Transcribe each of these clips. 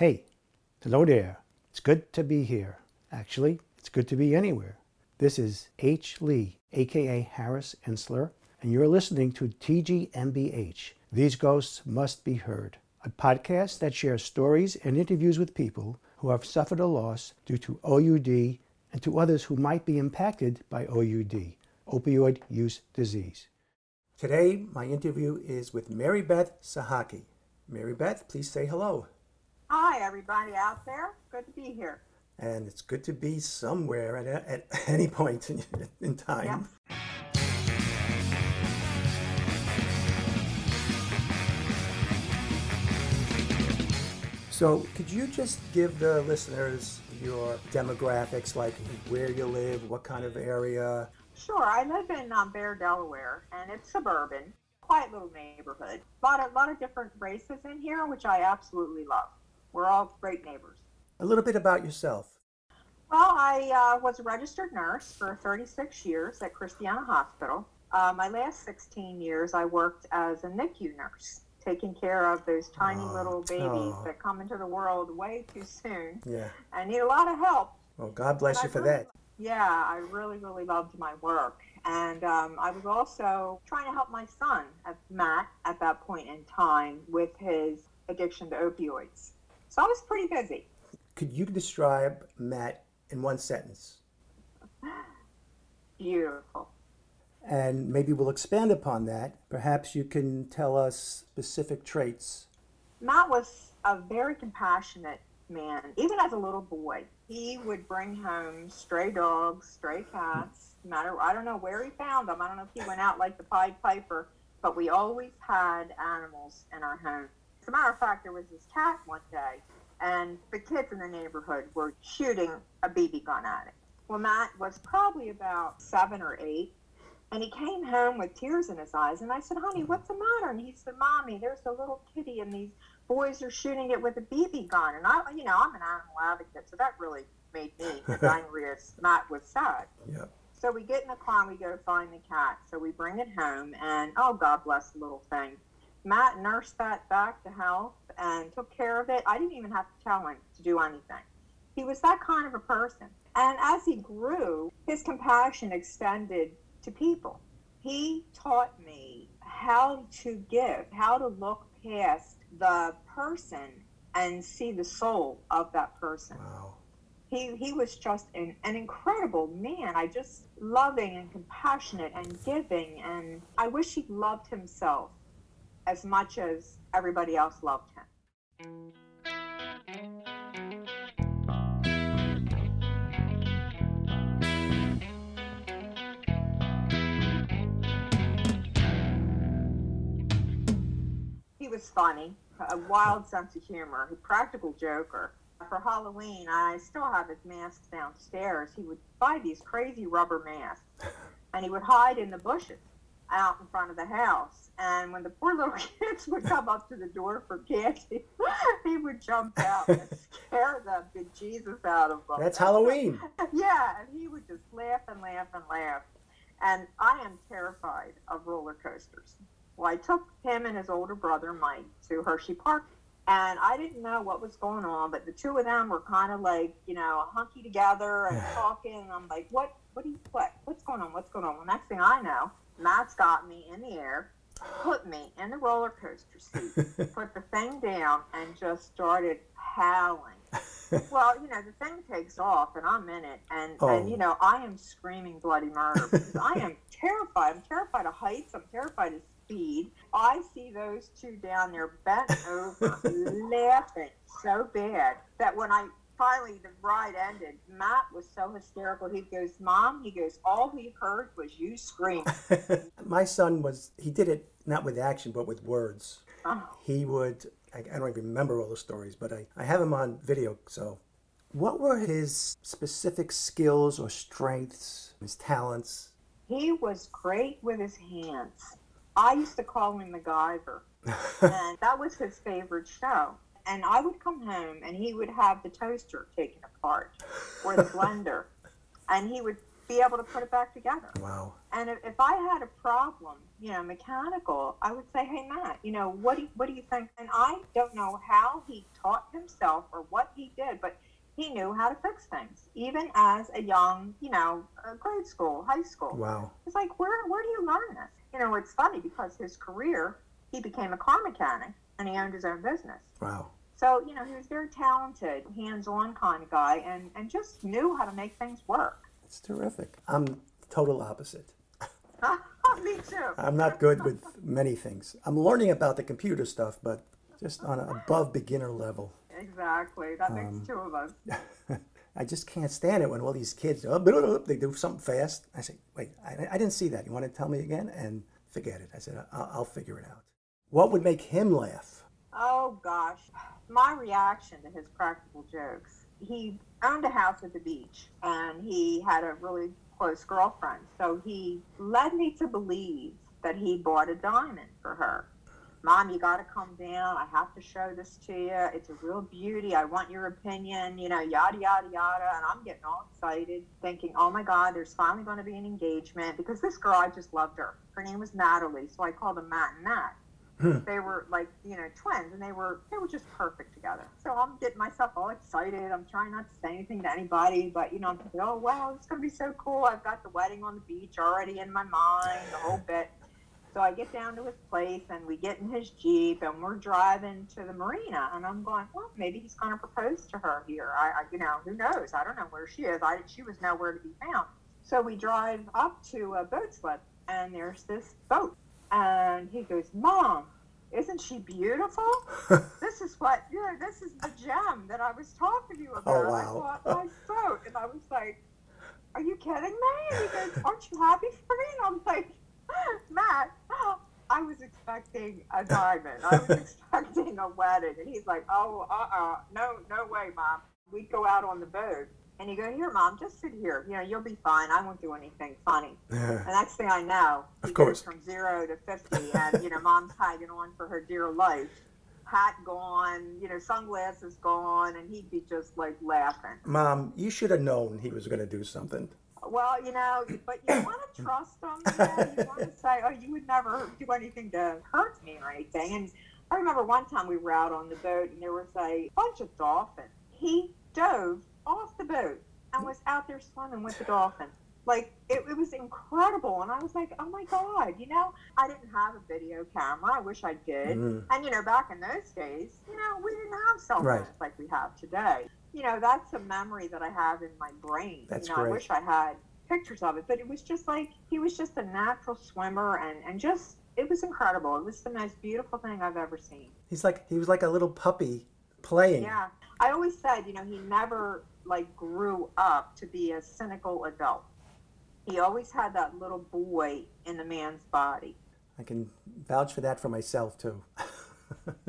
Hey, hello there. It's good to be here. Actually, it's good to be anywhere. This is H. Lee, aka Harris Ensler, and you're listening to TGMBH. These Ghosts Must Be Heard, a podcast that shares stories and interviews with people who have suffered a loss due to OUD and to others who might be impacted by OUD, opioid use disease. Today, my interview is with Mary Beth Sahaki. Mary Beth, please say hello. Hi, everybody out there. Good to be here. And it's good to be somewhere at, at any point in, in time. Yeah. So, could you just give the listeners your demographics, like where you live, what kind of area? Sure. I live in um, Bear, Delaware, and it's suburban, quiet little neighborhood. A lot of, lot of different races in here, which I absolutely love. We're all great neighbors. A little bit about yourself. Well, I uh, was a registered nurse for 36 years at Christiana Hospital. Uh, my last 16 years, I worked as a NICU nurse, taking care of those tiny Oh, little babies oh. that come into the world way too soon Yeah. I need a lot of help. Well, God bless you I for really- that. Yeah, I really, really loved my work. And um, I was also trying to help my son, Matt, at that point in time with his addiction to opioids. So I was pretty busy. Could you describe Matt in one sentence? Beautiful. And maybe we'll expand upon that. Perhaps you can tell us specific traits. Matt was a very compassionate man, even as a little boy. He would bring home stray dogs, stray cats, hmm. no matter I don't know where he found them. I don't know if he went out like the Pied Piper, but we always had animals in our home. A matter of fact, there was this cat one day, and the kids in the neighborhood were shooting a BB gun at it. Well, Matt was probably about seven or eight, and he came home with tears in his eyes. And I said, Honey, what's the matter? And he said, Mommy, there's a little kitty, and these boys are shooting it with a BB gun. And I, you know, I'm an animal advocate, so that really made me as angry as Matt was sad. Yeah. So we get in the car and we go find the cat. So we bring it home, and oh, God bless the little thing. Matt nursed that back to health and took care of it. I didn't even have to tell him to do anything. He was that kind of a person. And as he grew, his compassion extended to people. He taught me how to give, how to look past the person and see the soul of that person Wow. he he was just an, an incredible man. I just loving and compassionate and giving, and I wish he loved himself as much as everybody else loved him. He was funny, a wild sense of humor, a practical joker. For Halloween, I still have his masks downstairs. He would buy these crazy rubber masks, and he would hide in the bushes out in front of the house. And when the poor little kids would come up to the door for candy, he would jump out and scare the bejesus out of them. That's Halloween. yeah, and he would just laugh and laugh and laugh. And I am terrified of roller coasters. Well, I took him and his older brother, Mike, to Hershey Park. And I didn't know what was going on, but the two of them were kind of like, you know, hunky together and talking. And I'm like, what, what, do you, what, what's going on? What's going on? Well, next thing I know, Matt's got me in the air, put me in the roller coaster seat, put the thing down, and just started howling. Well, you know, the thing takes off, and I'm in it, and, Oh. and you know, I am screaming bloody murder because I am terrified. I'm terrified of heights. I'm terrified of speed. I see those two down there bent over, laughing so bad that when I finally the ride ended, Matt was so hysterical. He goes, "Mom," he goes, "all we heard was you scream." My son was, he did it not with action, but with words. Oh. He would, I, I don't even remember all the stories, but I, I have him on video. So, what were his specific skills or strengths, his talents? He was great with his hands. I used to call him MacGyver, and that was his favorite show. And I would come home, and he would have the toaster taken apart or the blender, and he would be able to put it back together. Wow. And if, if I had a problem, you know, mechanical, I would say, "Hey, Matt, you know, what do you, what do you think?" And I don't know how he taught himself or what he did, but he knew how to fix things, even as a young, you know, grade school, high school. Wow. It's like, where where do you learn this? You know, it's funny because his career, he became a car mechanic and he owned his own business. Wow. So, you know, he was very talented, hands-on kind of guy, and and just knew how to make things work. It's terrific. I'm total opposite. Me too. I'm not good with many things. I'm learning about the computer stuff, but just on an above beginner level. Exactly. That makes Um, two of us. I just can't stand it when all these kids oh, they do something fast. I say, wait, I, I didn't see that. You want to tell me again? And forget it. I said, I'll, I'll figure it out. What would make him laugh? Oh gosh, my reaction to his practical jokes. He owned a house at the beach, and he had a really close girlfriend. So he led me to believe that he bought a diamond for her. Mom, you got to come down. I have to show this to you. It's a real beauty. I want your opinion. You know, yada yada yada. And I'm getting all excited, thinking, "Oh my God, there's finally going to be an engagement." Because this girl, I just loved her. Her name was Natalie, so I called them Matt and Nat Hmm. they were like you know twins and they were they were just perfect together. So i'm getting myself all excited. I'm trying not to say anything to anybody but you know i'm thinking oh wow it's going to be so cool. I've got the wedding on the beach already in my mind the whole bit. So i get down to his place and we get in his jeep and we're driving to the marina and i'm going well maybe he's going to propose to her here. I, I you know who knows? I don't know where she is. I she was nowhere to be found. So we drive up to a boat slip and there's this boat and he goes, Mom, isn't she beautiful? this is what, you know, this is the gem that I was talking to you about. Oh, wow. I bought my boat. And I was like, Are you kidding me? And he goes, Aren't you happy for me? And I'm like, Matt, I was expecting a diamond. I was expecting a wedding. And he's like, Oh, uh uh, no, no way, Mom. We'd go out on the boat. And you go, Here, Mom, just sit here. You know, you'll be fine. I won't do anything funny. And next thing I know, Of he course. goes from zero to 50, and, you know, mom's hanging on for her dear life. Hat gone, you know, sunglasses gone, and he'd be just like laughing. Mom, you should have known he was going to do something. Well, you know, but you want to trust him. You, know? you want to say, oh, you would never do anything to hurt me or anything. And I remember one time we were out on the boat, and there was a bunch of dolphins. He dove off the boat and was out there swimming with the dolphin. Like it, it was incredible, and I was like, "Oh my god!" You know, I didn't have a video camera. I wish I did. Mm. And you know, back in those days, you know, we didn't have cell phones Right. like we have today. You know, that's a memory that I have in my brain. That's you know, great. I wish I had pictures of it, but it was just like he was just a natural swimmer, and and just it was incredible. It was the most beautiful thing I've ever seen. He's like he was like a little puppy playing. Yeah, I always said, you know, he never like grew up to be a cynical adult. He always had that little boy in the man's body. I can vouch for that for myself too.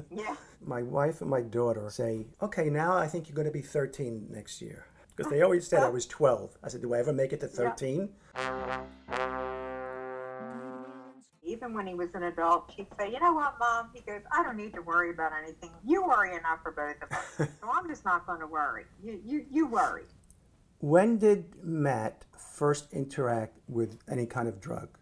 Yeah. my wife and my daughter say, "Okay, now I think you're going to be 13 next year." Because they always said I was 12. I said, "Do I ever make it to 13?" Even when he was an adult, she'd say, "You know what, Mom?" He goes, "I don't need to worry about anything. You worry enough for both of us, so I'm just not going to worry. You, you, you worry." When did Matt first interact with any kind of drug?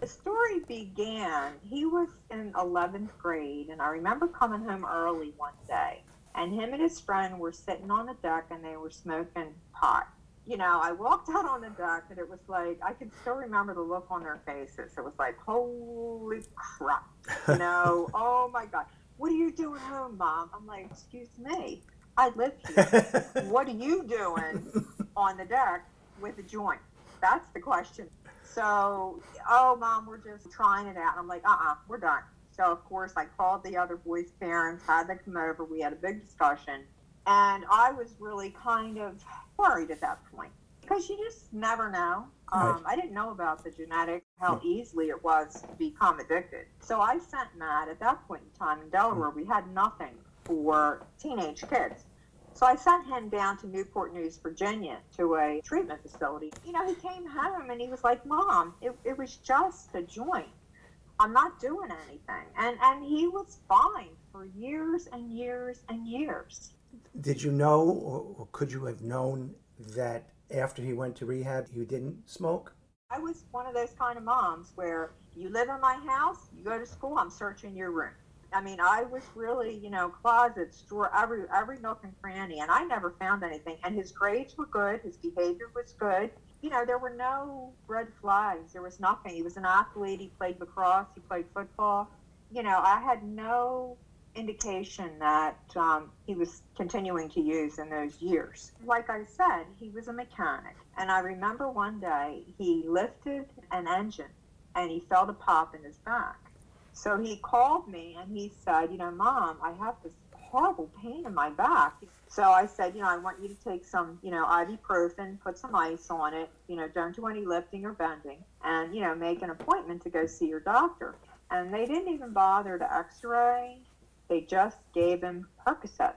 The story began, he was in 11th grade, and I remember coming home early one day, and him and his friend were sitting on the deck and they were smoking pot. You know, I walked out on the deck, and it was like, I can still remember the look on their faces. It was like, holy crap. You know, oh my God. What are you doing home, Mom? I'm like, excuse me. I live here. what are you doing on the deck with a joint? That's the question. So, oh, mom, we're just trying it out. And I'm like, uh uh-uh, uh, we are done. So, of course, I called the other boys' parents, had them come over. We had a big discussion. And I was really kind of worried at that point because you just never know. Um, I didn't know about the genetics, how easily it was to become addicted. So I sent Matt at that point in time in Delaware. We had nothing for teenage kids. So I sent him down to Newport News, Virginia, to a treatment facility. You know, he came home and he was like, "Mom, it, it was just a joint. I'm not doing anything." And and he was fine for years and years and years. Did you know, or, could you have known that after he went to rehab, you didn't smoke? I was one of those kind of moms where you live in my house, you go to school, I'm searching your room. I mean, I was really, you know, closets, drawer, every every nook and cranny, and I never found anything. And his grades were good, his behavior was good. You know, there were no red flags. There was nothing. He was an athlete. He played lacrosse. He played football. You know, I had no indication that um, he was continuing to use in those years. Like I said, he was a mechanic. And I remember one day he lifted an engine and he felt a pop in his back. So he called me and he said, You know, mom, I have this horrible pain in my back. So I said, You know, I want you to take some, you know, ibuprofen, put some ice on it, you know, don't do any lifting or bending, and, you know, make an appointment to go see your doctor. And they didn't even bother to x ray, they just gave him Percocet.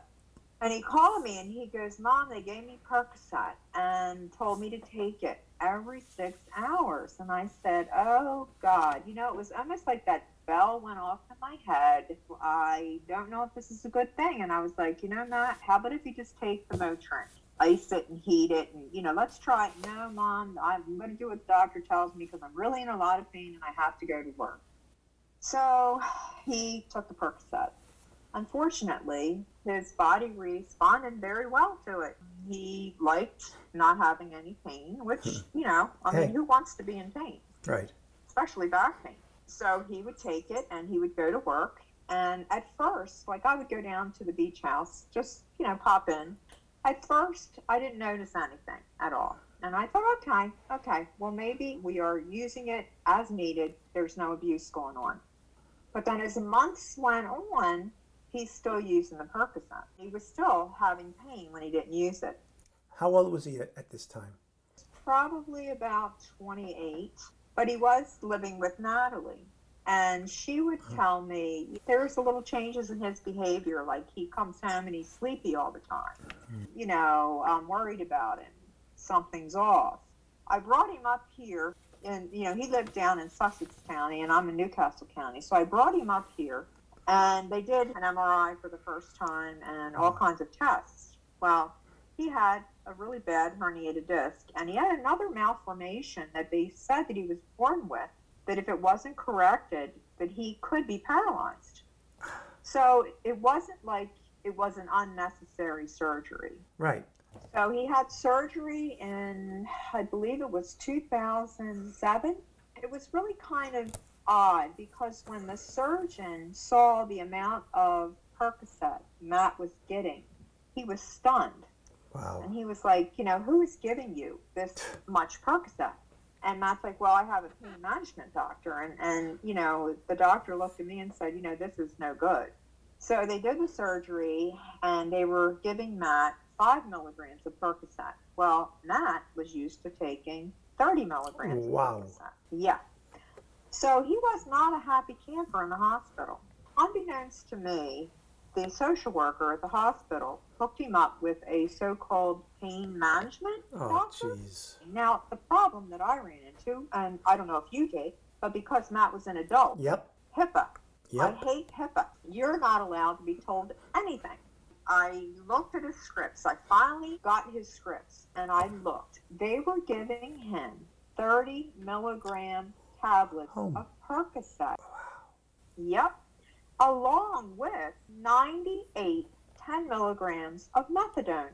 And he called me and he goes, Mom, they gave me Percocet and told me to take it every six hours. And I said, Oh, God. You know, it was almost like that bell went off in my head. I don't know if this is a good thing. And I was like, You know, Matt, how about if you just take the Motrin? Ice it and heat it, and you know, let's try it. No, mom, I'm going to do what the doctor tells me because I'm really in a lot of pain and I have to go to work. So he took the Percocet unfortunately, his body responded very well to it. He liked not having any pain, which, hmm. you know, I hey. mean, who wants to be in pain? Right. Especially back pain. So he would take it and he would go to work. And at first, like I would go down to the beach house, just, you know, pop in. At first, I didn't notice anything at all. And I thought, okay, okay, well, maybe we are using it as needed. There's no abuse going on. But then as the months went on, he's still using the Percocet. He was still having pain when he didn't use it. How old was he at this time? Probably about 28, but he was living with Natalie. And she would tell me there's a little changes in his behavior, like he comes home and he's sleepy all the time. Mm. You know, I'm worried about him. Something's off. I brought him up here, and you know, he lived down in Sussex County, and I'm in Newcastle County. So I brought him up here and they did an MRI for the first time and all kinds of tests. Well, he had a really bad herniated disc, and he had another malformation that they said that he was born with. That if it wasn't corrected, that he could be paralyzed. So it wasn't like it was an unnecessary surgery. Right. So he had surgery in, I believe it was 2007. It was really kind of odd because when the surgeon saw the amount of Percocet Matt was getting, he was stunned. Wow. And he was like, you know, who is giving you this much Percocet? And Matt's like, well, I have a pain management doctor. And, and, you know, the doctor looked at me and said, you know, this is no good. So they did the surgery and they were giving Matt five milligrams of Percocet. Well, Matt was used to taking 30 milligrams wow. of Percocet. Yeah. So he was not a happy camper in the hospital. Unbeknownst to me, the social worker at the hospital hooked him up with a so-called pain management oh, doctor. Geez. Now, the problem that I ran into, and I don't know if you did, but because Matt was an adult, yep. HIPAA. Yep. I hate HIPAA. You're not allowed to be told anything. I looked at his scripts. I finally got his scripts, and I looked. They were giving him 30 milligram tablets oh. of Percocet. Yep. Along with 98 10 milligrams of methadone.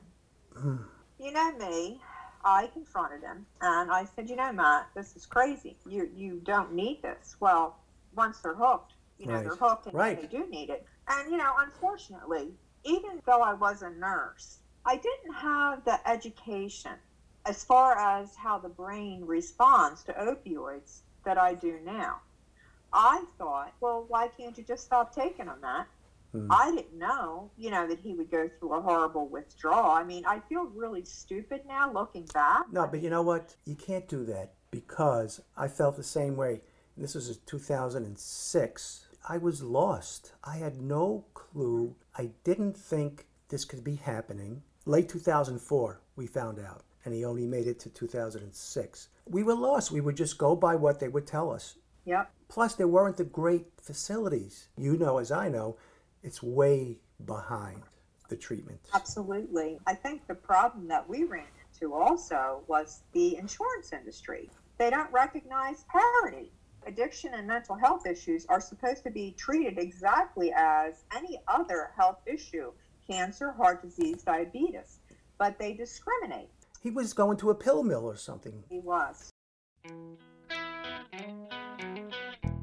Mm. You know me, I confronted him and I said, you know, Matt, this is crazy. You you don't need this. Well, once they're hooked, you know, right. they're hooked and right. they do need it. And you know, unfortunately, even though I was a nurse, I didn't have the education as far as how the brain responds to opioids that I do now. I thought, well, why can't you just stop taking them, Matt? Mm. I didn't know, you know, that he would go through a horrible withdrawal. I mean, I feel really stupid now looking back. No, but you know what? You can't do that because I felt the same way. This was 2006. I was lost. I had no clue. I didn't think this could be happening. Late 2004, we found out and he only made it to 2006. We were lost. We would just go by what they would tell us. Yep. Plus, there weren't the great facilities. You know, as I know, it's way behind the treatment. Absolutely. I think the problem that we ran into also was the insurance industry. They don't recognize parity. Addiction and mental health issues are supposed to be treated exactly as any other health issue cancer, heart disease, diabetes. But they discriminate. He was going to a pill mill or something. He was.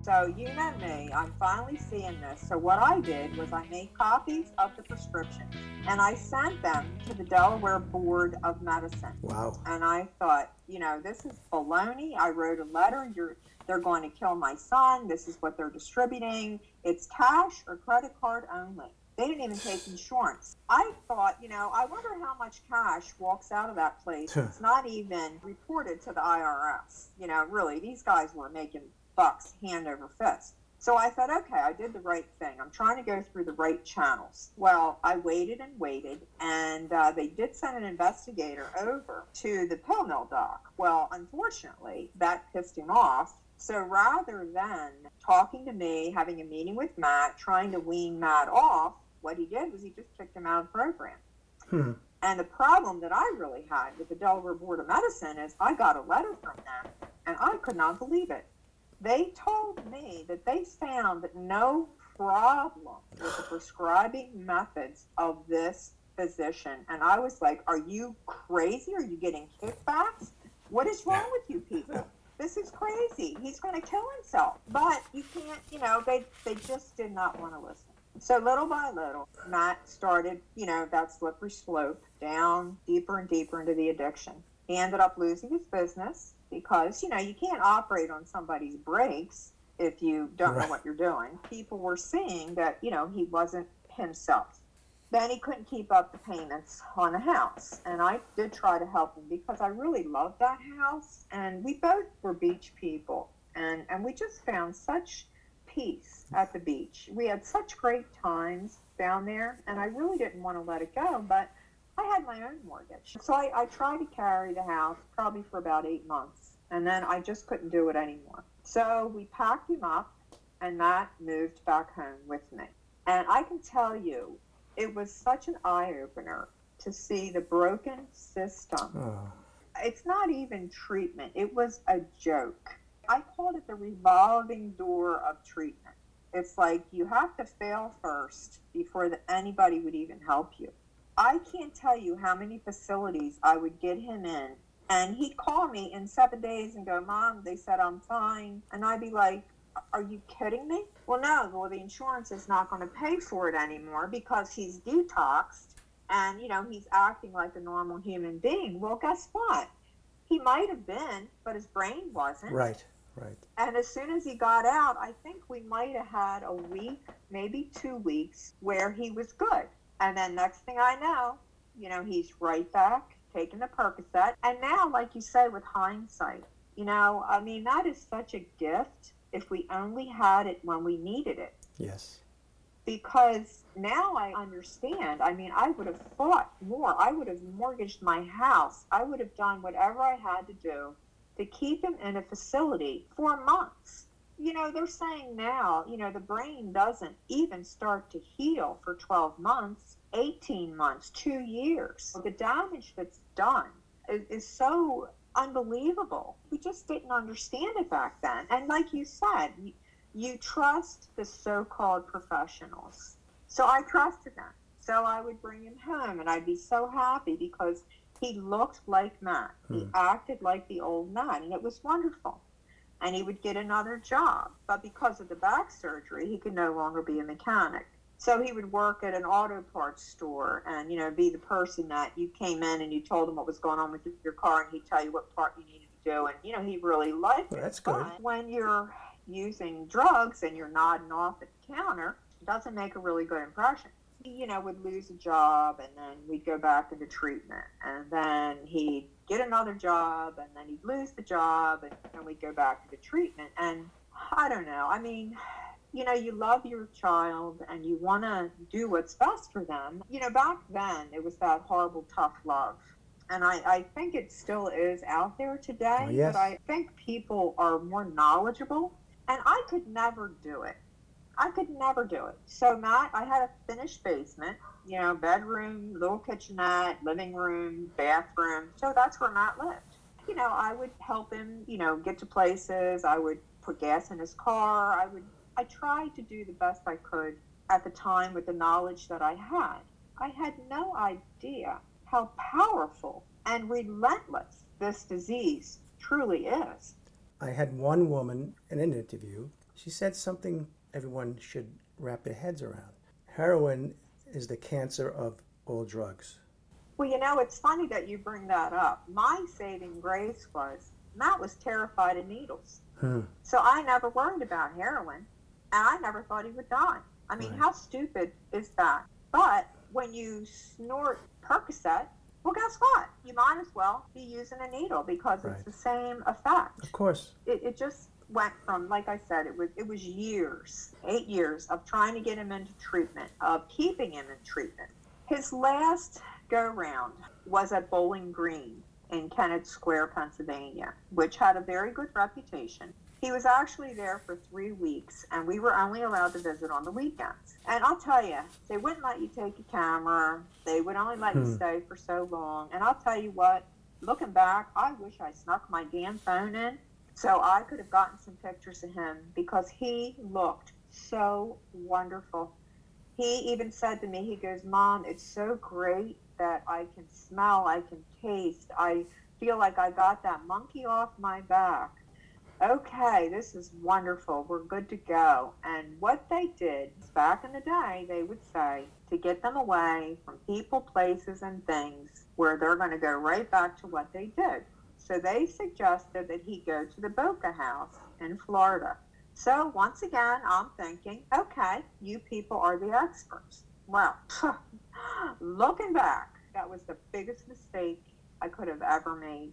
So you know me, I'm finally seeing this. So what I did was I made copies of the prescriptions and I sent them to the Delaware Board of Medicine. Wow. And I thought, you know, this is baloney. I wrote a letter. You're they're going to kill my son. This is what they're distributing. It's cash or credit card only. They didn't even take insurance. I thought, you know, I wonder how much cash walks out of that place. it's not even reported to the IRS. You know, really, these guys were making bucks hand over fist. So I thought, okay, I did the right thing. I'm trying to go through the right channels. Well, I waited and waited, and uh, they did send an investigator over to the pill mill dock. Well, unfortunately, that pissed him off. So rather than talking to me, having a meeting with Matt, trying to wean Matt off, what he did was he just kicked him out of the program. Hmm. And the problem that I really had with the Delaware Board of Medicine is I got a letter from them, and I could not believe it they told me that they found that no problem with the prescribing methods of this physician. And I was like, Are you crazy? Are you getting kickbacks? What is wrong with you people? This is crazy. He's going to kill himself. But you can't, you know, they, they just did not want to listen. So little by little, Matt started, you know, that slippery slope down deeper and deeper into the addiction. He ended up losing his business because you know you can't operate on somebody's brakes if you don't right. know what you're doing. People were seeing that you know he wasn't himself. Then he couldn't keep up the payments on the house, and I did try to help him because I really loved that house, and we both were beach people, and and we just found such peace at the beach. We had such great times down there, and I really didn't want to let it go, but I had my own mortgage. So I, I tried to carry the house probably for about eight months. And then I just couldn't do it anymore. So we packed him up and Matt moved back home with me. And I can tell you, it was such an eye opener to see the broken system. Oh. It's not even treatment, it was a joke. I called it the revolving door of treatment. It's like you have to fail first before anybody would even help you. I can't tell you how many facilities I would get him in. And he'd call me in seven days and go, Mom, they said I'm fine. And I'd be like, Are you kidding me? Well, no, well, the insurance is not going to pay for it anymore because he's detoxed and, you know, he's acting like a normal human being. Well, guess what? He might have been, but his brain wasn't. Right, right. And as soon as he got out, I think we might have had a week, maybe two weeks, where he was good. And then next thing I know, you know, he's right back taking the Percocet. And now, like you say, with hindsight, you know, I mean, that is such a gift if we only had it when we needed it. Yes. Because now I understand. I mean, I would have fought more. I would have mortgaged my house. I would have done whatever I had to do to keep him in a facility for months you know, they're saying now, you know, the brain doesn't even start to heal for 12 months, 18 months, two years. The damage that's done is, is so unbelievable. We just didn't understand it back then. And like you said, you, you trust the so called professionals. So I trusted them. So I would bring him home and I'd be so happy because he looked like Matt. He hmm. acted like the old man, and it was wonderful and he would get another job. But because of the back surgery, he could no longer be a mechanic. So he would work at an auto parts store and, you know, be the person that you came in and you told him what was going on with your car and he'd tell you what part you needed to do. And, you know, he really liked well, it. That's good. But when you're using drugs and you're nodding off at the counter, it doesn't make a really good impression. You know, would lose a job and then we'd go back into treatment. And then he'd get another job and then he'd lose the job and then we'd go back to the treatment. And I don't know. I mean, you know, you love your child and you want to do what's best for them. You know, back then it was that horrible, tough love. And I, I think it still is out there today, oh, yes. but I think people are more knowledgeable. And I could never do it. I could never do it. So Matt, I had a finished basement, you know, bedroom, little kitchenette, living room, bathroom. So that's where Matt lived. You know, I would help him, you know, get to places. I would put gas in his car. I would I tried to do the best I could at the time with the knowledge that I had. I had no idea how powerful and relentless this disease truly is. I had one woman in an interview. She said something everyone should wrap their heads around. Heroin is the cancer of all drugs. Well, you know, it's funny that you bring that up. My saving grace was Matt was terrified of needles. Hmm. So I never worried about heroin, and I never thought he would die. I mean, right. how stupid is that? But when you snort Percocet, well, guess what? You might as well be using a needle because right. it's the same effect. Of course. It, it just went from, like I said, it was it was years, eight years of trying to get him into treatment, of keeping him in treatment. His last go round was at Bowling Green in Kennett Square, Pennsylvania, which had a very good reputation. He was actually there for three weeks, and we were only allowed to visit on the weekends. And I'll tell you, they wouldn't let you take a camera. They would only let hmm. you stay for so long. And I'll tell you what, looking back, I wish I snuck my damn phone in so I could have gotten some pictures of him because he looked so wonderful. He even said to me, he goes, Mom, it's so great that I can smell, I can taste. I feel like I got that monkey off my back okay, this is wonderful. We're good to go. And what they did back in the day, they would say to get them away from people, places, and things where they're going to go right back to what they did. So they suggested that he go to the Boca House in Florida. So once again, I'm thinking, okay, you people are the experts. Well, looking back, that was the biggest mistake I could have ever made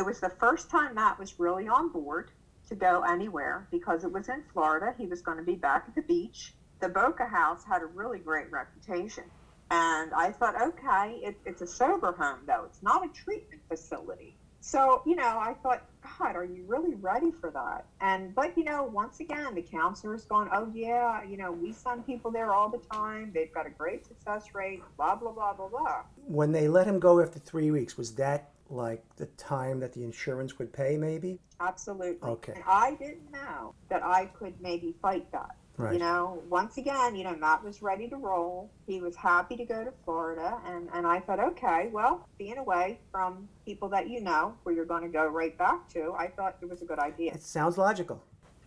it was the first time Matt was really on board to go anywhere because it was in Florida. He was going to be back at the beach. The Boca House had a really great reputation. And I thought, okay, it, it's a sober home, though. It's not a treatment facility. So, you know, I thought, God, are you really ready for that? And, but, you know, once again, the counselor's going, oh, yeah, you know, we send people there all the time. They've got a great success rate, blah, blah, blah, blah, blah. When they let him go after three weeks, was that like the time that the insurance would pay, maybe? Absolutely. Okay. And I didn't know that I could maybe fight that. Right. You know, once again, you know, Matt was ready to roll. He was happy to go to Florida. And, and I thought, okay, well, being away from people that you know, where you're going to go right back to, I thought it was a good idea. It sounds logical.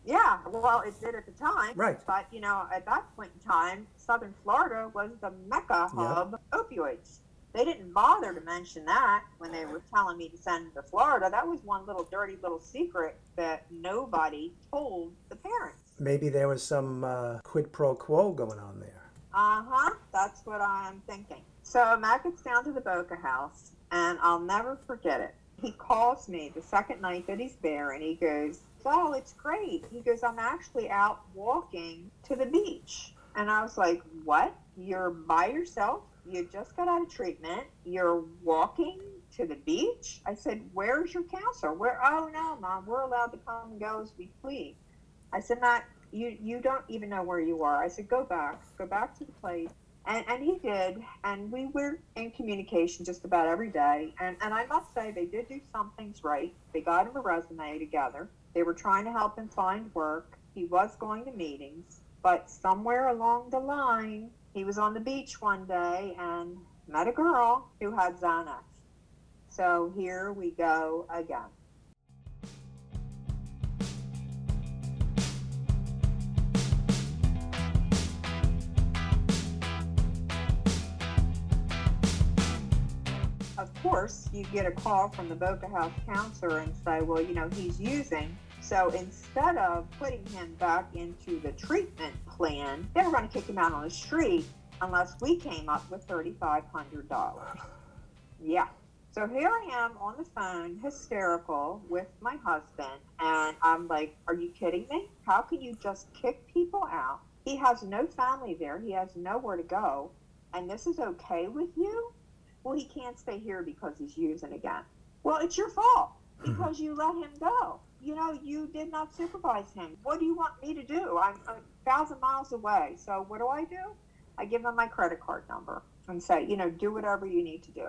Yeah, well, it did at the time. Right. But, you know, at that point in time, Southern Florida was the mecca hub of opioids. They didn't bother to mention that when they were telling me to send to Florida. That was one little dirty little secret that nobody told the parents. Maybe there was some uh, quid pro quo going on there. Uh huh. That's what I'm thinking. So Matt gets down to the Boca House, and I'll never forget it. He calls me the second night that he's there, and he goes, "Oh, it's great." He goes, "I'm actually out walking to the beach," and I was like, "What? You're by yourself you just got out of treatment. You're walking to the beach. I said, Where's your counselor? Where? Oh, no, mom, we're allowed to come and go as we please. I said, Matt, you, you don't even know where you are. I said, Go back. Go back to the place. And, and he did. And we were in communication just about every day. And, and I must say, they did do some things right. They got him a resume together. They were trying to help him find work. He was going to meetings. But somewhere along the line, he was on the beach one day and met a girl who had Xanax. So here we go again. Course, you get a call from the Boca House counselor and say, well, you know, he's using so instead of putting him back into the treatment plan, they were going to kick him out on the street unless we came up with $3,500. Yeah. So here I am on the phone, hysterical with my husband, and I'm like, Are you kidding me? How can you just kick people out? He has no family there, he has nowhere to go, and this is okay with you? Well, he can't stay here because he's using again. Well, it's your fault because you let him go. you know, you did not supervise him. What do you want me to do? I'm a thousand miles away. So what do I do? I give them my credit card number and say, you know, do whatever you need to do.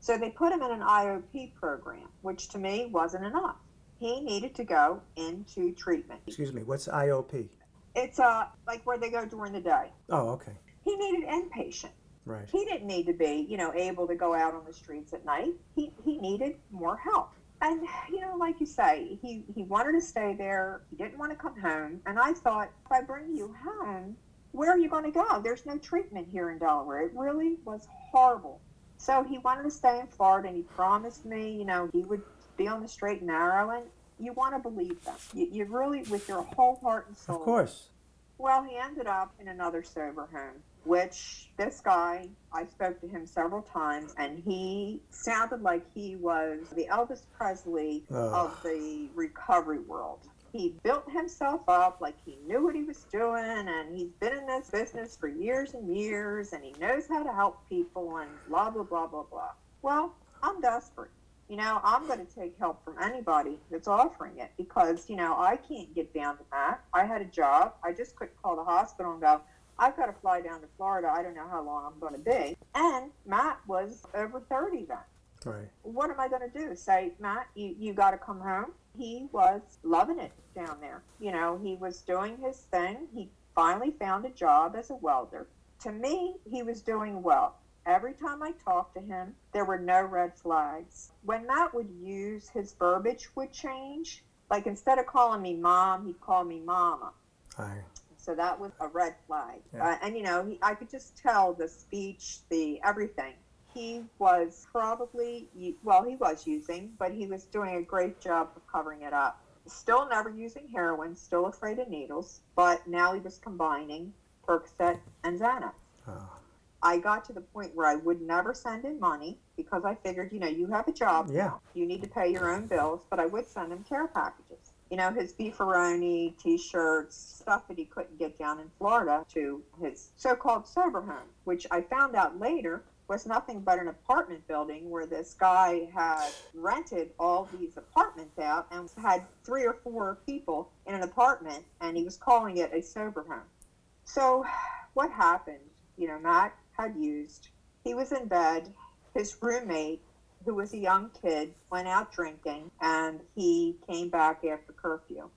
So they put him in an IOP program, which to me wasn't enough. He needed to go into treatment. Excuse me, what's IOP? It's uh, like where they go during the day. Oh, okay. He needed inpatient. Right. He didn't need to be, you know, able to go out on the streets at night. He, he needed more help. And, you know, like you say, he, he wanted to stay there. He didn't want to come home. And I thought, if I bring you home, where are you going to go? There's no treatment here in Delaware. It really was horrible. So he wanted to stay in Florida and he promised me, you know, he would be on the straight and narrow. And you want to believe them. You, you really, with your whole heart and soul. Of course. Well, he ended up in another sober home, which this guy, I spoke to him several times, and he sounded like he was the Elvis Presley Ugh. of the recovery world. He built himself up like he knew what he was doing, and he's been in this business for years and years, and he knows how to help people, and blah, blah, blah, blah, blah. Well, I'm desperate. You know, I'm going to take help from anybody that's offering it because, you know, I can't get down to that. I had a job. I just couldn't call the hospital and go, I've got to fly down to Florida. I don't know how long I'm going to be. And Matt was over 30 then. Right. What am I going to do? Say, Matt, you, you got to come home? He was loving it down there. You know, he was doing his thing. He finally found a job as a welder. To me, he was doing well. Every time I talked to him, there were no red flags. When Matt would use, his verbiage would change. Like instead of calling me mom, he'd call me mama. Aye. So that was a red flag. Yeah. Uh, and you know, he, I could just tell the speech, the everything. He was probably, well, he was using, but he was doing a great job of covering it up. Still never using heroin, still afraid of needles, but now he was combining Percocet and Xanax. Oh. I got to the point where I would never send him money because I figured, you know, you have a job. Yeah. You need to pay your own bills, but I would send him care packages. You know, his beefaroni, t-shirts, stuff that he couldn't get down in Florida to his so-called sober home, which I found out later was nothing but an apartment building where this guy had rented all these apartments out and had three or four people in an apartment and he was calling it a sober home. So what happened? You know, Matt had used. He was in bed. His roommate, who was a young kid, went out drinking and he came back after curfew.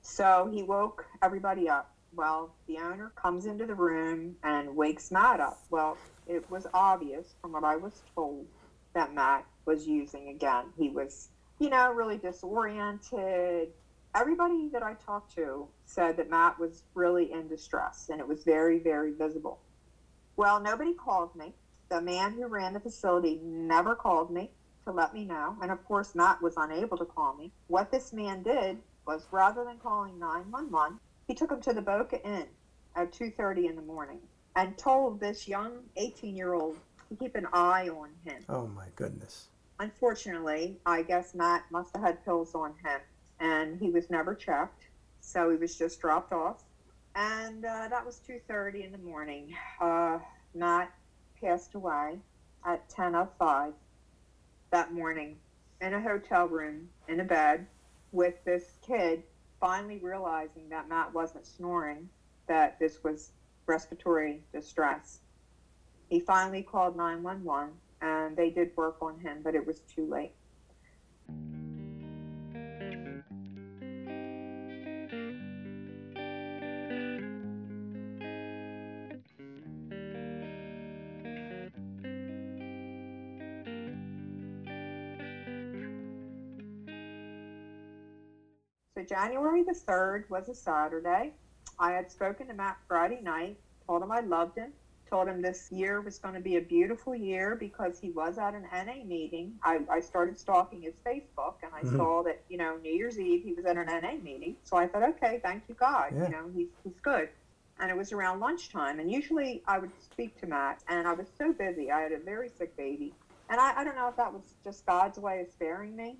So he woke everybody up. Well, the owner comes into the room and wakes Matt up. Well, it was obvious from what I was told that Matt was using again. He was, you know, really disoriented. Everybody that I talked to said that Matt was really in distress and it was very, very visible. Well, nobody called me. The man who ran the facility never called me to let me know. And of course, Matt was unable to call me. What this man did was rather than calling 911, he took him to the Boca Inn at 2.30 in the morning and told this young 18-year-old to keep an eye on him. Oh my goodness. Unfortunately, I guess Matt must have had pills on him and he was never checked. So he was just dropped off. And uh, that was 2.30 in the morning. Uh, Matt passed away at 10.05 that morning in a hotel room in a bed with this kid finally realizing that Matt wasn't snoring, that this was respiratory distress. He finally called 911 and they did work on him, but it was too late. January the 3rd was a Saturday. I had spoken to Matt Friday night, told him I loved him, told him this year was going to be a beautiful year because he was at an NA meeting. I, I started stalking his Facebook and I Mhm. saw that, you know, New Year's Eve he was at an NA meeting. So I thought, okay, thank you, God. Yeah. You know, he's, he's good. And it was around lunchtime. And usually I would speak to Matt and I was so busy. I had a very sick baby. And I, I don't know if that was just God's way of sparing me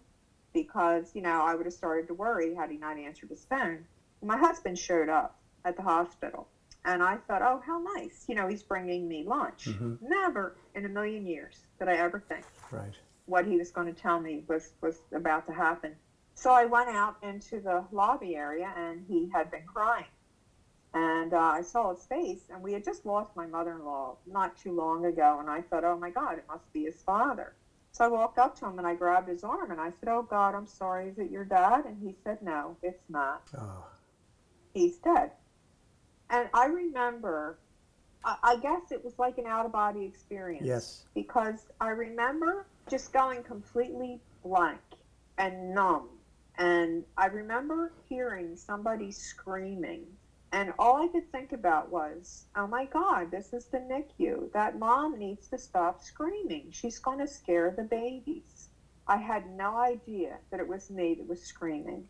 because, you know, I would have started to worry had he not answered his phone. My husband showed up at the hospital, and I thought, oh, how nice. You know, he's bringing me lunch. Mhm. Never in a million years did I ever think Right. what he was going to tell me was, was about to happen. So I went out into the lobby area and he had been crying. And uh, I saw his face, and we had just lost my mother in law not too long ago. And I thought, oh my God, it must be his father. So I walked up to him and I grabbed his arm and I said, oh God, I'm sorry. Is it your dad? And he said, no, it's not. Oh, He's dead. And I remember, I, I guess it was like an out of body experience yes. because I remember just going completely blank and numb. And I remember hearing somebody screaming. And all I could think about was, oh my God, this is the NICU. That mom needs to stop screaming. She's going to scare the babies. I had no idea that it was me that was screaming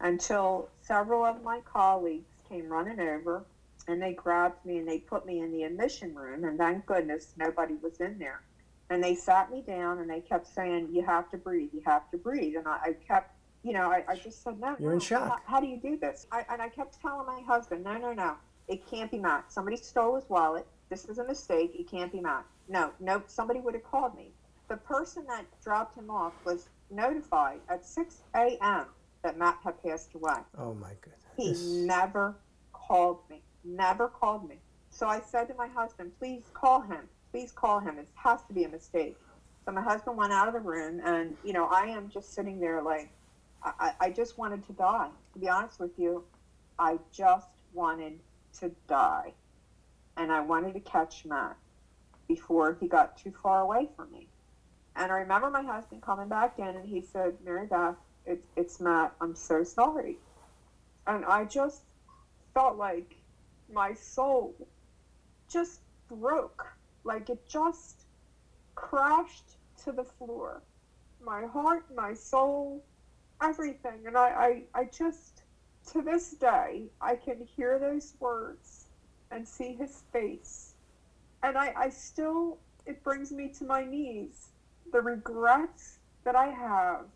until several of my colleagues came running over and they grabbed me and they put me in the admission room. And thank goodness nobody was in there. And they sat me down and they kept saying, You have to breathe, you have to breathe. And I, I kept, you know, I, I just said, No, You're no, in shock. How, how do you do this? I, and I kept telling my husband, No, no, no, it can't be Matt. Somebody stole his wallet. This is a mistake. It can't be Matt. No, no, somebody would have called me. The person that dropped him off was notified at 6 a.m. that Matt had passed away. Oh my goodness. He never called me. Never called me. So I said to my husband, please call him. Please call him. It has to be a mistake. So my husband went out of the room, and, you know, I am just sitting there like, I, I just wanted to die. To be honest with you, I just wanted to die. And I wanted to catch Matt before he got too far away from me. And I remember my husband coming back in, and he said, Mary Beth, it's Matt. I'm so sorry and I just felt like my soul just broke, like it just crashed to the floor. My heart, my soul, everything. And I, I, I just, to this day, I can hear those words and see his face. And I, I still, it brings me to my knees. The regrets that I have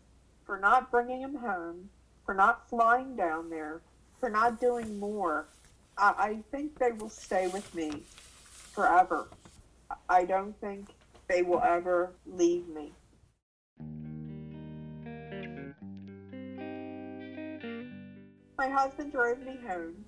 for not bringing him home, for not flying down there, for not doing more, I, I think they will stay with me forever. I don't think they will ever leave me. My husband drove me home,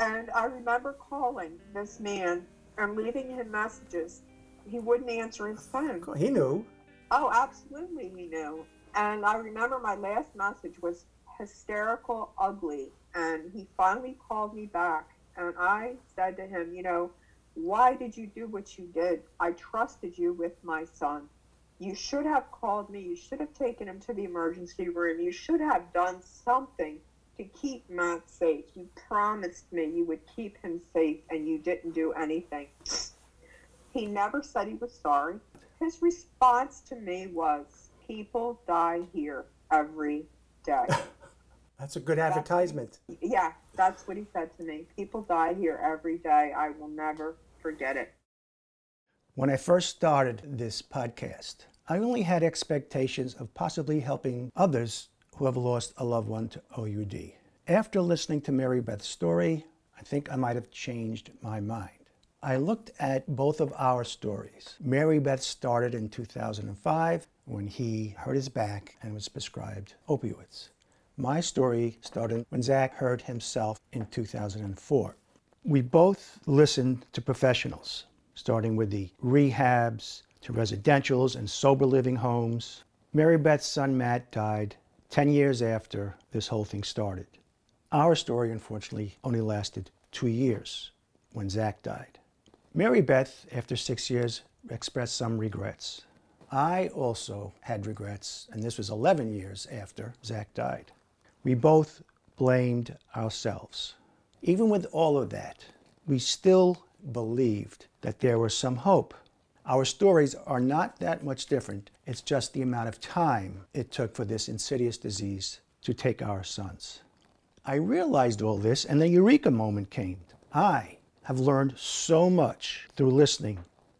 and I remember calling this man and leaving him messages. He wouldn't answer his phone. He knew. Oh, absolutely, he knew. And I remember my last message was hysterical, ugly. And he finally called me back. And I said to him, You know, why did you do what you did? I trusted you with my son. You should have called me. You should have taken him to the emergency room. You should have done something to keep Matt safe. You promised me you would keep him safe, and you didn't do anything. He never said he was sorry. His response to me was, People die here every day. That's a good advertisement. yeah, that's what he said to me. People die here every day. I will never forget it. When I first started this podcast, I only had expectations of possibly helping others who have lost a loved one to OUD. After listening to Mary Beth's story, I think I might have changed my mind. I looked at both of our stories. Mary Beth started in 2005 when he hurt his back and was prescribed opioids. My story started when Zach hurt himself in 2004. We both listened to professionals, starting with the rehabs to residentials and sober living homes. Mary Beth's son Matt died 10 years after this whole thing started. Our story, unfortunately, only lasted two years when Zach died. Mary Beth, after six years, expressed some regrets. I also had regrets, and this was 11 years after Zach died. We both blamed ourselves. Even with all of that, we still believed that there was some hope. Our stories are not that much different. It's just the amount of time it took for this insidious disease to take our sons. I realized all this, and the eureka moment came. I have learned so much through listening,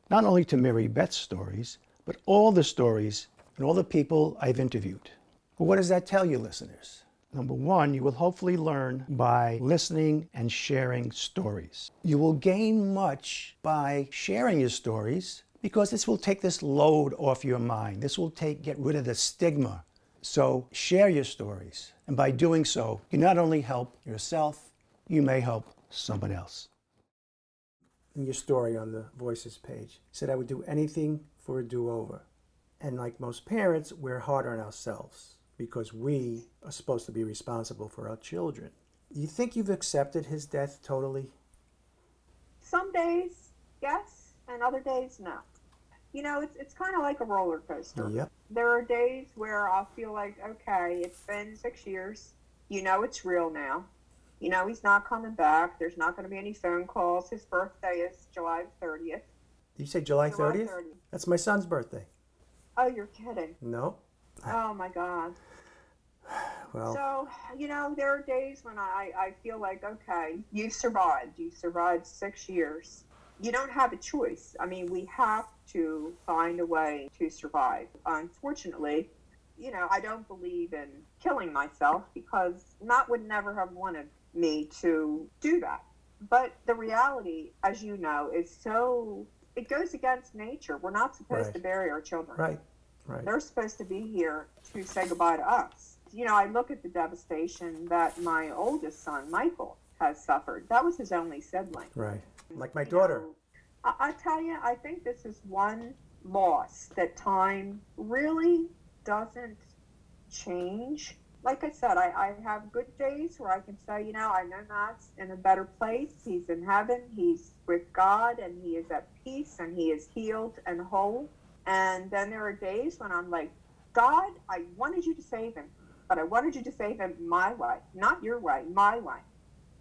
not only to Mary Beth's stories, but all the stories and all the people I've interviewed. But what does that tell you, listeners? Number one, you will hopefully learn by listening and sharing stories. You will gain much by sharing your stories because this will take this load off your mind. This will take get rid of the stigma So share your stories. And by doing so, you not only help yourself, you may help someone else. In your story on the Voices page, you said I would do anything for a do over. And like most parents, we're hard on ourselves because we are supposed to be responsible for our children. You think you've accepted his death totally? Some days, yes, and other days, no. You know, it's, it's kind of like a roller coaster. Yep. There are days where I'll feel like, okay, it's been six years. You know, it's real now. You know, he's not coming back. There's not going to be any phone calls. His birthday is July 30th. Did you say July July 30th? 30th. That's my son's birthday. Oh, you're kidding. No. Oh, my God. Well, So, you know, there are days when I, I feel like, okay, you've survived. You've survived six years. You don't have a choice. I mean, we have to find a way to survive. Unfortunately, you know, I don't believe in killing myself because Matt would never have wanted me to do that. But the reality, as you know, is so, it goes against nature. We're not supposed Right. to bury our children. right, right. They're supposed to be here to say goodbye to us. You know, I look at the devastation that my oldest son, Michael, has suffered. That was his only sibling. Right. Like my You daughter. know, I, I tell you, I think this is one loss that time really doesn't change. Like I said, I, I have good days where I can say, you know, I know Matt's in a better place. He's in heaven. He's with God and he is at peace and he is healed and whole. And then there are days when I'm like, God, I wanted you to save him, but I wanted you to save him my way, not your way, my way.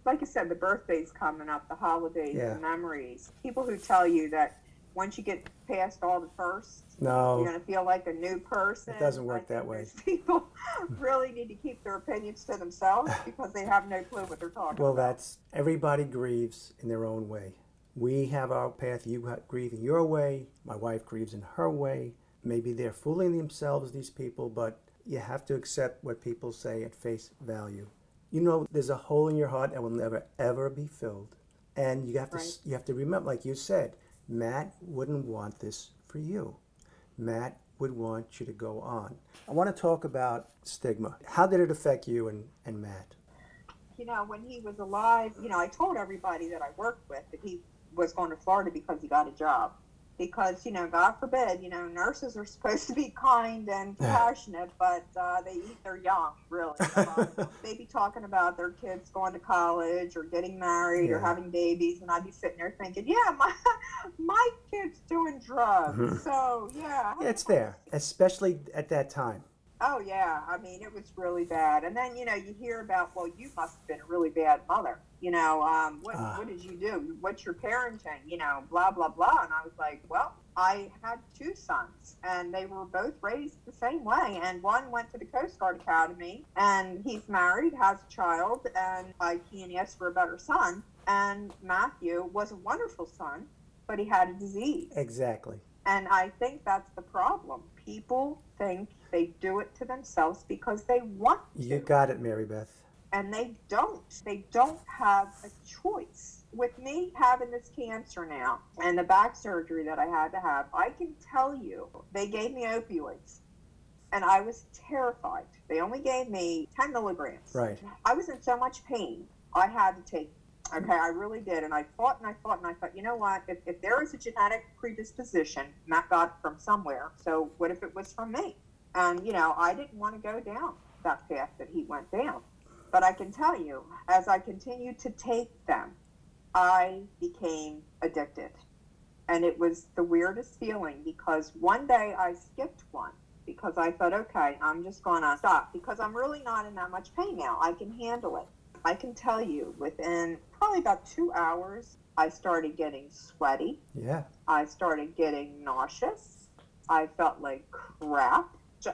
Like I said, the birthday's coming up, the holidays, Yeah. the memories. People who tell you that once you get past all the firsts, you're going to feel like a new person. It doesn't work that way. People really need to keep their opinions to themselves because they have no clue what they're talking Well, about. that's everybody grieves in their own way. We have our path. You grieve in your way. My wife grieves in her way. Maybe they're fooling themselves, these people, but you have to accept what people say at face value. You know, there's a hole in your heart that will never ever be filled, and you have to Right. you have to remember, like you said, Matt wouldn't want this for you. Matt would want you to go on. I want to talk about stigma. How did it affect you and, and Matt? you know, when he was alive, you know, I told everybody that I worked with that he was going to Florida because he got a job. Because, you know, God forbid, you know, nurses are supposed to be kind and compassionate, but uh, they eat their young, really. they be talking about their kids going to college or getting married or having babies, and I'd be sitting there thinking, yeah, my, my kid's doing drugs. Mhm. So, yeah. Yeah, it's there, especially at that time. Oh yeah, I mean it was really bad. And then you know you hear about well you must have been a really bad mother. You know um, what Ah. what did you do? What's your parenting? You know blah blah blah. And I was like, well I had two sons and they were both raised the same way. And one went to the Coast Guard Academy and he's married, has a child, and I can't ask for a better son. And Matthew was a wonderful son, but he had a disease. Exactly. And I think that's the problem. People think they do it to themselves because they want to. You got it, Mary Beth. and they don't. They don't have a choice. With me having this cancer now and the back surgery that I had to have, I can tell you they gave me opioids. And I was terrified. They only gave me 10 milligrams. Right. I was in so much pain. I had to take. Okay, I really did, and I fought and I fought and I thought, you know what? If, if there is a genetic predisposition, Matt got from somewhere. So what if it was from me? And you know, I didn't want to go down that path that he went down. But I can tell you, as I continued to take them, I became addicted, and it was the weirdest feeling because one day I skipped one because I thought, okay, I'm just going to stop because I'm really not in that much pain now. I can handle it. I can tell you within probably about two hours, I started getting sweaty. Yeah. I started getting nauseous. I felt like crap.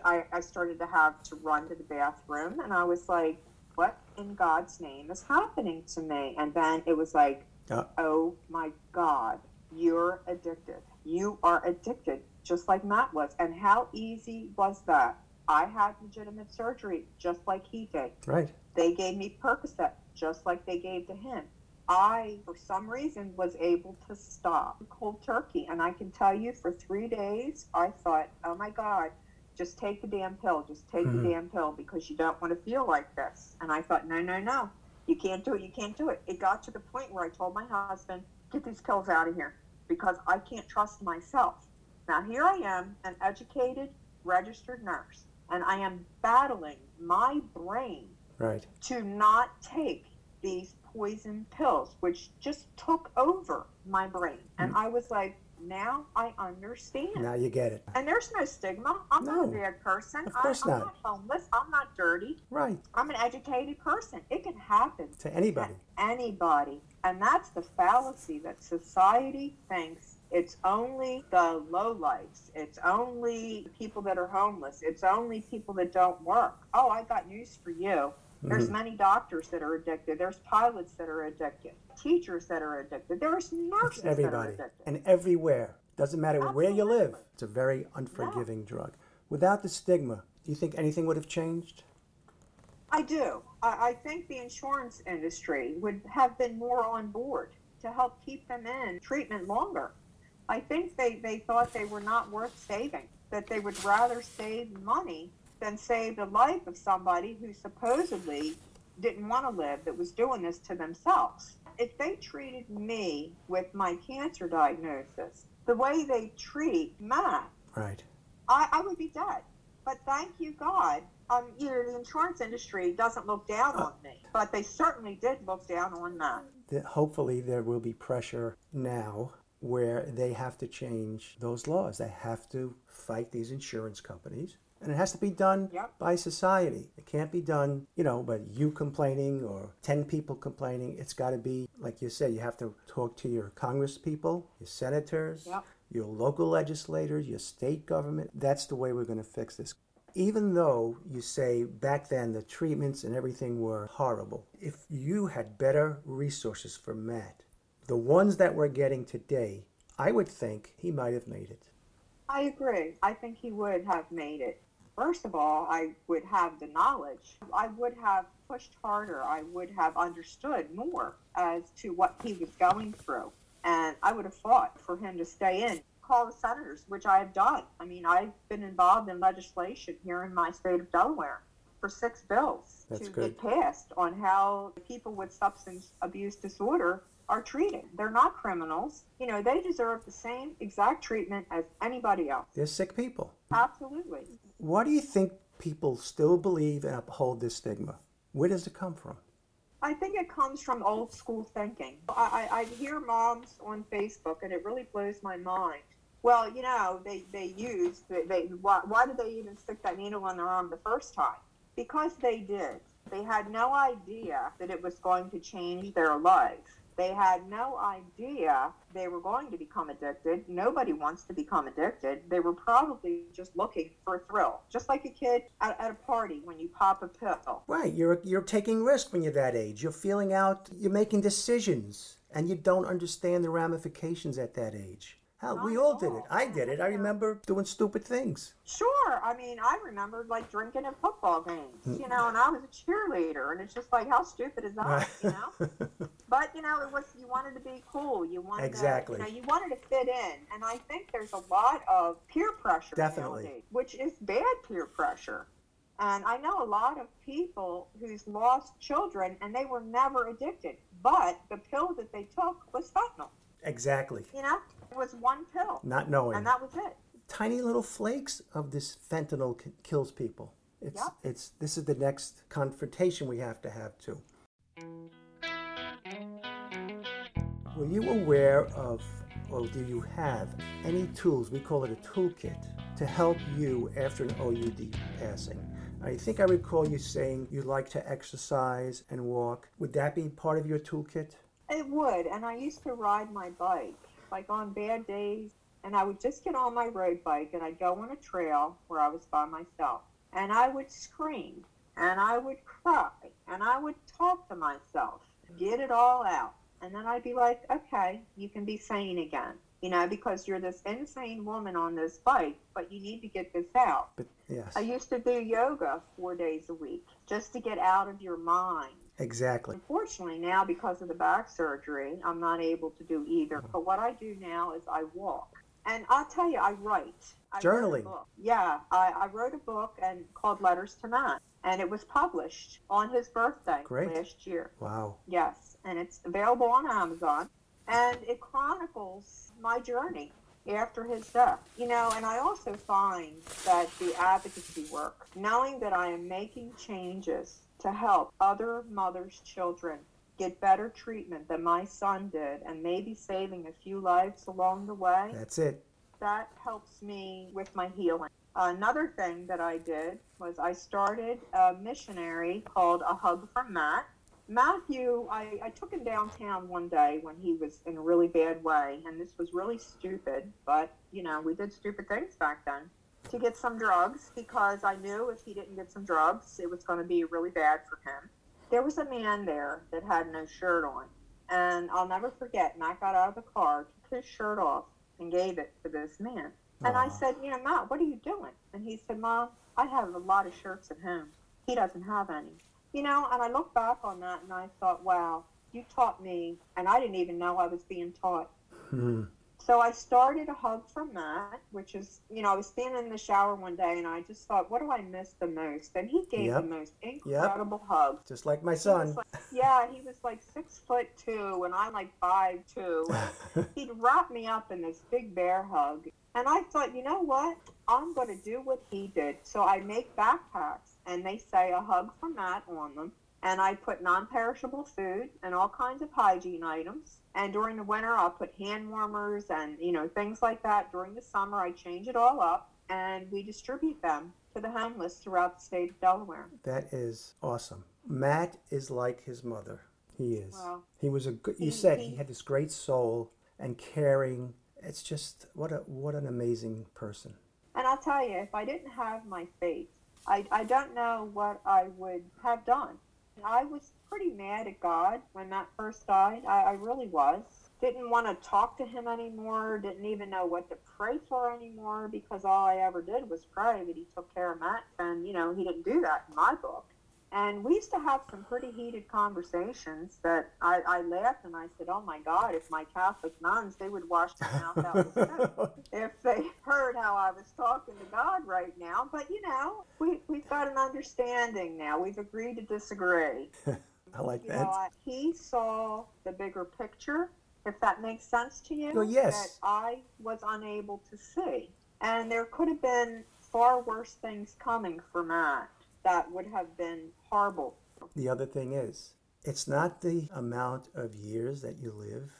I, I started to have to run to the bathroom, and I was like, what in God's name is happening to me? And then it was like, Uh. oh my God, you're addicted. You are addicted, just like Matt was. And how easy was that? I had legitimate surgery, just like he did. Right. They gave me Percocet, just like they gave to him. I, for some reason, was able to stop cold turkey. And I can tell you, for three days, I thought, oh my God, just take the damn pill. Just take Mhm. the damn pill because you don't want to feel like this. And I thought, no, no, no. You can't do it. You can't do it. It got to the point where I told my husband, get these pills out of here because I can't trust myself. Now, here I am, an educated, registered nurse, and I am battling my brain Right. to not take these poison pills, which just took over my brain. And Mm. I was like, now I understand. Now you get it. And there's no stigma. I'm not a bad person. of course I, I'm not. not homeless. I'm not dirty. Right. I'm an educated person. It can happen To to anybody. anybody. And that's the fallacy that society thinks it's only the low lowlifes. It's only people that are homeless. It's only people that don't work. Oh, I got news for you. There's Mhm. many doctors that are addicted. There's pilots that are addicted. Teachers that are addicted. There's nurses It's that are everybody. addicted. And everywhere. Doesn't matter where you live. It's a very unforgiving drug. Without the stigma, do you think anything would have changed? I do. I, I think the insurance industry would have been more on board to help keep them in treatment longer. I think they, they thought they were not worth saving, that they would rather save money than save the life of somebody who supposedly didn't want to live, that was doing this to themselves. If they treated me with my cancer diagnosis the way they treat Matt, Right. I, I would be dead. But thank you, God. Um, you know, the insurance industry doesn't look down on me, but they certainly did look down on Matt. That hopefully there will be pressure now where they have to change those laws. They have to fight these insurance companies. And it has to be done Yep. by society. It can't be done, you know, by you complaining or 10 people complaining. It's got to be, like you said, you have to talk to your Congress people, your senators, Yep. your local legislators, your state government. That's the way we're going to fix this. Even though you say back then the treatments and everything were horrible, if you had better resources for Matt, the ones that we're getting today, I would think he might have made it. I agree. I think he would have made it. First of all, I would have the knowledge. I would have pushed harder. I would have understood more as to what he was going through. And I would have fought for him to stay in. Call the senators, which I have done. I mean, I've been involved in legislation here in my state of Delaware for six bills That's to good. get passed on how people with substance abuse disorder are treated. They're not criminals. You know, they deserve the same exact treatment as anybody else. They're sick people. Absolutely. Why do you think people still believe and uphold this stigma? Where does it come from? I think it comes from old school thinking. I, I, I hear moms on Facebook, and it really blows my mind. Well, you know, they, they use, they, they, why, why did they even stick that needle in their arm the first time? Because they did. They had no idea that it was going to change their life. They had no idea they were going to become addicted. Nobody wants to become addicted. They were probably just looking for a thrill, just like a kid at, at a party when you pop a pill. Right, you're you're taking risk when you're that age. You're feeling out, you're making decisions, and you don't understand the ramifications at that age. Hell, we Not all did it. I did it. I remember doing stupid things. Sure. I mean, I remembered like drinking at football games, hmm. you know, and I was a cheerleader, and it's just like, how stupid is that, you know? But you know, it was you wanted to be cool. You wanted Exactly. To, you know, you wanted to fit in, and I think there's a lot of peer pressure Definitely. nowadays, which is bad peer pressure. And I know a lot of people who's lost children, and they were never addicted, but the pill that they took was fentanyl. Exactly. You know, it was one pill, Not knowing. and that was it. Tiny little flakes of this fentanyl k- kills people. It's Yep. it's this is the next confrontation we have to have too. Were you aware of, or do you have any tools? We call it a toolkit to help you after an OUD passing. I think I recall you saying you like to exercise and walk. Would that be part of your toolkit? It would, and I used to ride my bike, like on bad days, and I would just get on my road bike and I'd go on a trail where I was by myself, and I would scream, and I would cry, and I would talk to myself, get it all out, and then I'd be like, okay, you can be sane again, you know, because you're this insane woman on this bike, but you need to get this out. But yes, I used to do yoga four days a week just to get out of your mind. exactly. Unfortunately, now because of the back surgery, I'm not able to do either. Uh-huh. But what I do now is I walk. And I'll tell you, I write. I Journaling. Yeah, I, I wrote a book and called Letters to Matt, and it was published on his birthday Great. last year. Wow. Yes, and it's available on Amazon, and it chronicles my journey after his death. You know, and I also find that the advocacy work, knowing that I am making changes to help other mothers' children get better treatment than my son did, and maybe saving a few lives along the way That's it. That helps me with my healing. Another thing that I did was I started a missionary called A Hug from Matt. Matthew, I, I took him downtown one day when he was in a really bad way, and this was really stupid, but you know, we did stupid things back then. To get some drugs because I knew if he didn't get some drugs, it was going to be really bad for him. There was a man there that had no shirt on, and I'll never forget. Matt got out of the car, took his shirt off, and gave it to this man. And I said, you know, Matt, what are you doing? And he said, Mom, I have a lot of shirts at home. He doesn't have any. You know, and I look back on that and I thought, wow, you taught me, and I didn't even know I was being taught. Hmm. So I started a hug from Matt, which is, you know, I was standing in the shower one day and I just thought, what do I miss the most? And he gave Yep. the most incredible hug. Just like my son. like- yeah, he was like six foot two, and I'm like five two. He'd wrap me up in this big bear hug, and I thought, you know what? I'm going to do what he did. So I make backpacks, and they say a hug from Matt on them, and I put non-perishable food and all kinds of hygiene items. And during the winter, I'll put hand warmers and you know things like that. During the summer, I change it all up, and we distribute them to the homeless throughout the state of Delaware. That is awesome. Matt is like his mother. He is. Wow. He was a good. You He- said he- he had this great soul and caring. It's just what a what an amazing person. And I'll tell you, if I didn't have my faith, I, I don't know what I would have done. I was pretty mad at God when Matt first died. I, I really was. Didn't want to talk to him anymore. Didn't even know what to pray for anymore because all I ever did was pray that he took care of Matt. And, you know, he didn't do that in my book. And we used to have some pretty heated conversations that I, I laughed and I said, oh my God, if my Catholic nuns, they would wash their mouth out with soap if they heard how I was talking to God right now. But you know, we we've got an understanding now. We've agreed to disagree. I like You that. know, I, he saw the bigger picture, if that makes sense to you. Well, yes. That I was unable to see, and there could have been far worse things coming for Matt that would have been horrible. The other thing is, it's not the amount of years that you live,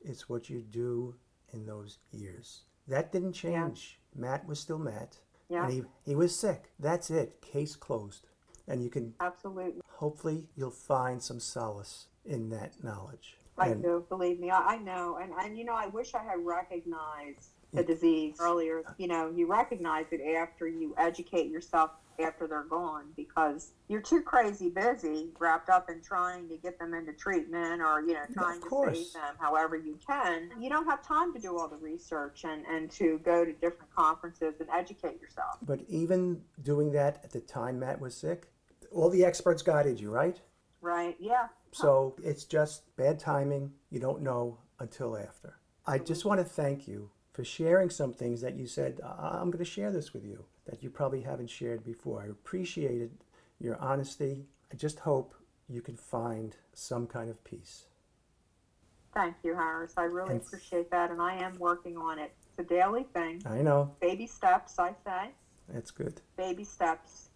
it's what you do in those years. That didn't change. Matt was still Matt. Yeah, And he, he was sick. That's it. Case closed. And you can, absolutely. hopefully, you'll find some solace in that knowledge. I And do, believe me. I, I know. And, and, you know, I wish I had recognized the mm. disease earlier. You know, you recognize it after you educate yourself after they're gone because you're too crazy busy wrapped up in trying to get them into treatment or, you know, trying to save them however you can. You don't have time to do all the research and, and to go to different conferences and educate yourself. But even doing that at the time Matt was sick, all the experts guided you, right? Right? Yeah. So it's just bad timing. You don't know until after. I just want to thank you for sharing some things that you said, "I- I'm going to share this with you, that you probably haven't shared before. I appreciated your honesty. I just hope you can find some kind of peace. Thank you, Harris. I really And- appreciate that. And I am working on it. It's a daily thing. I know, Baby steps, I say. that's good. Baby steps.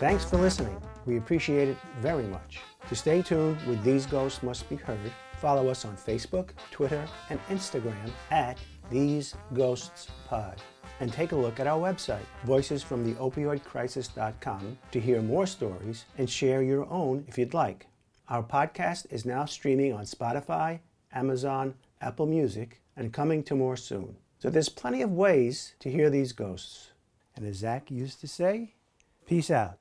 Thanks for listening. We appreciate it very much. To stay tuned with These Ghosts Must Be Heard, follow us on Facebook, Twitter, and Instagram at These Ghosts Pod. And take a look at our website, voicesfromtheopioidcrisis.com, to hear more stories and share your own if you'd like. Our podcast is now streaming on Spotify, Amazon, Apple Music, and coming to more soon. So there's plenty of ways to hear these ghosts. And as Zach used to say, peace out.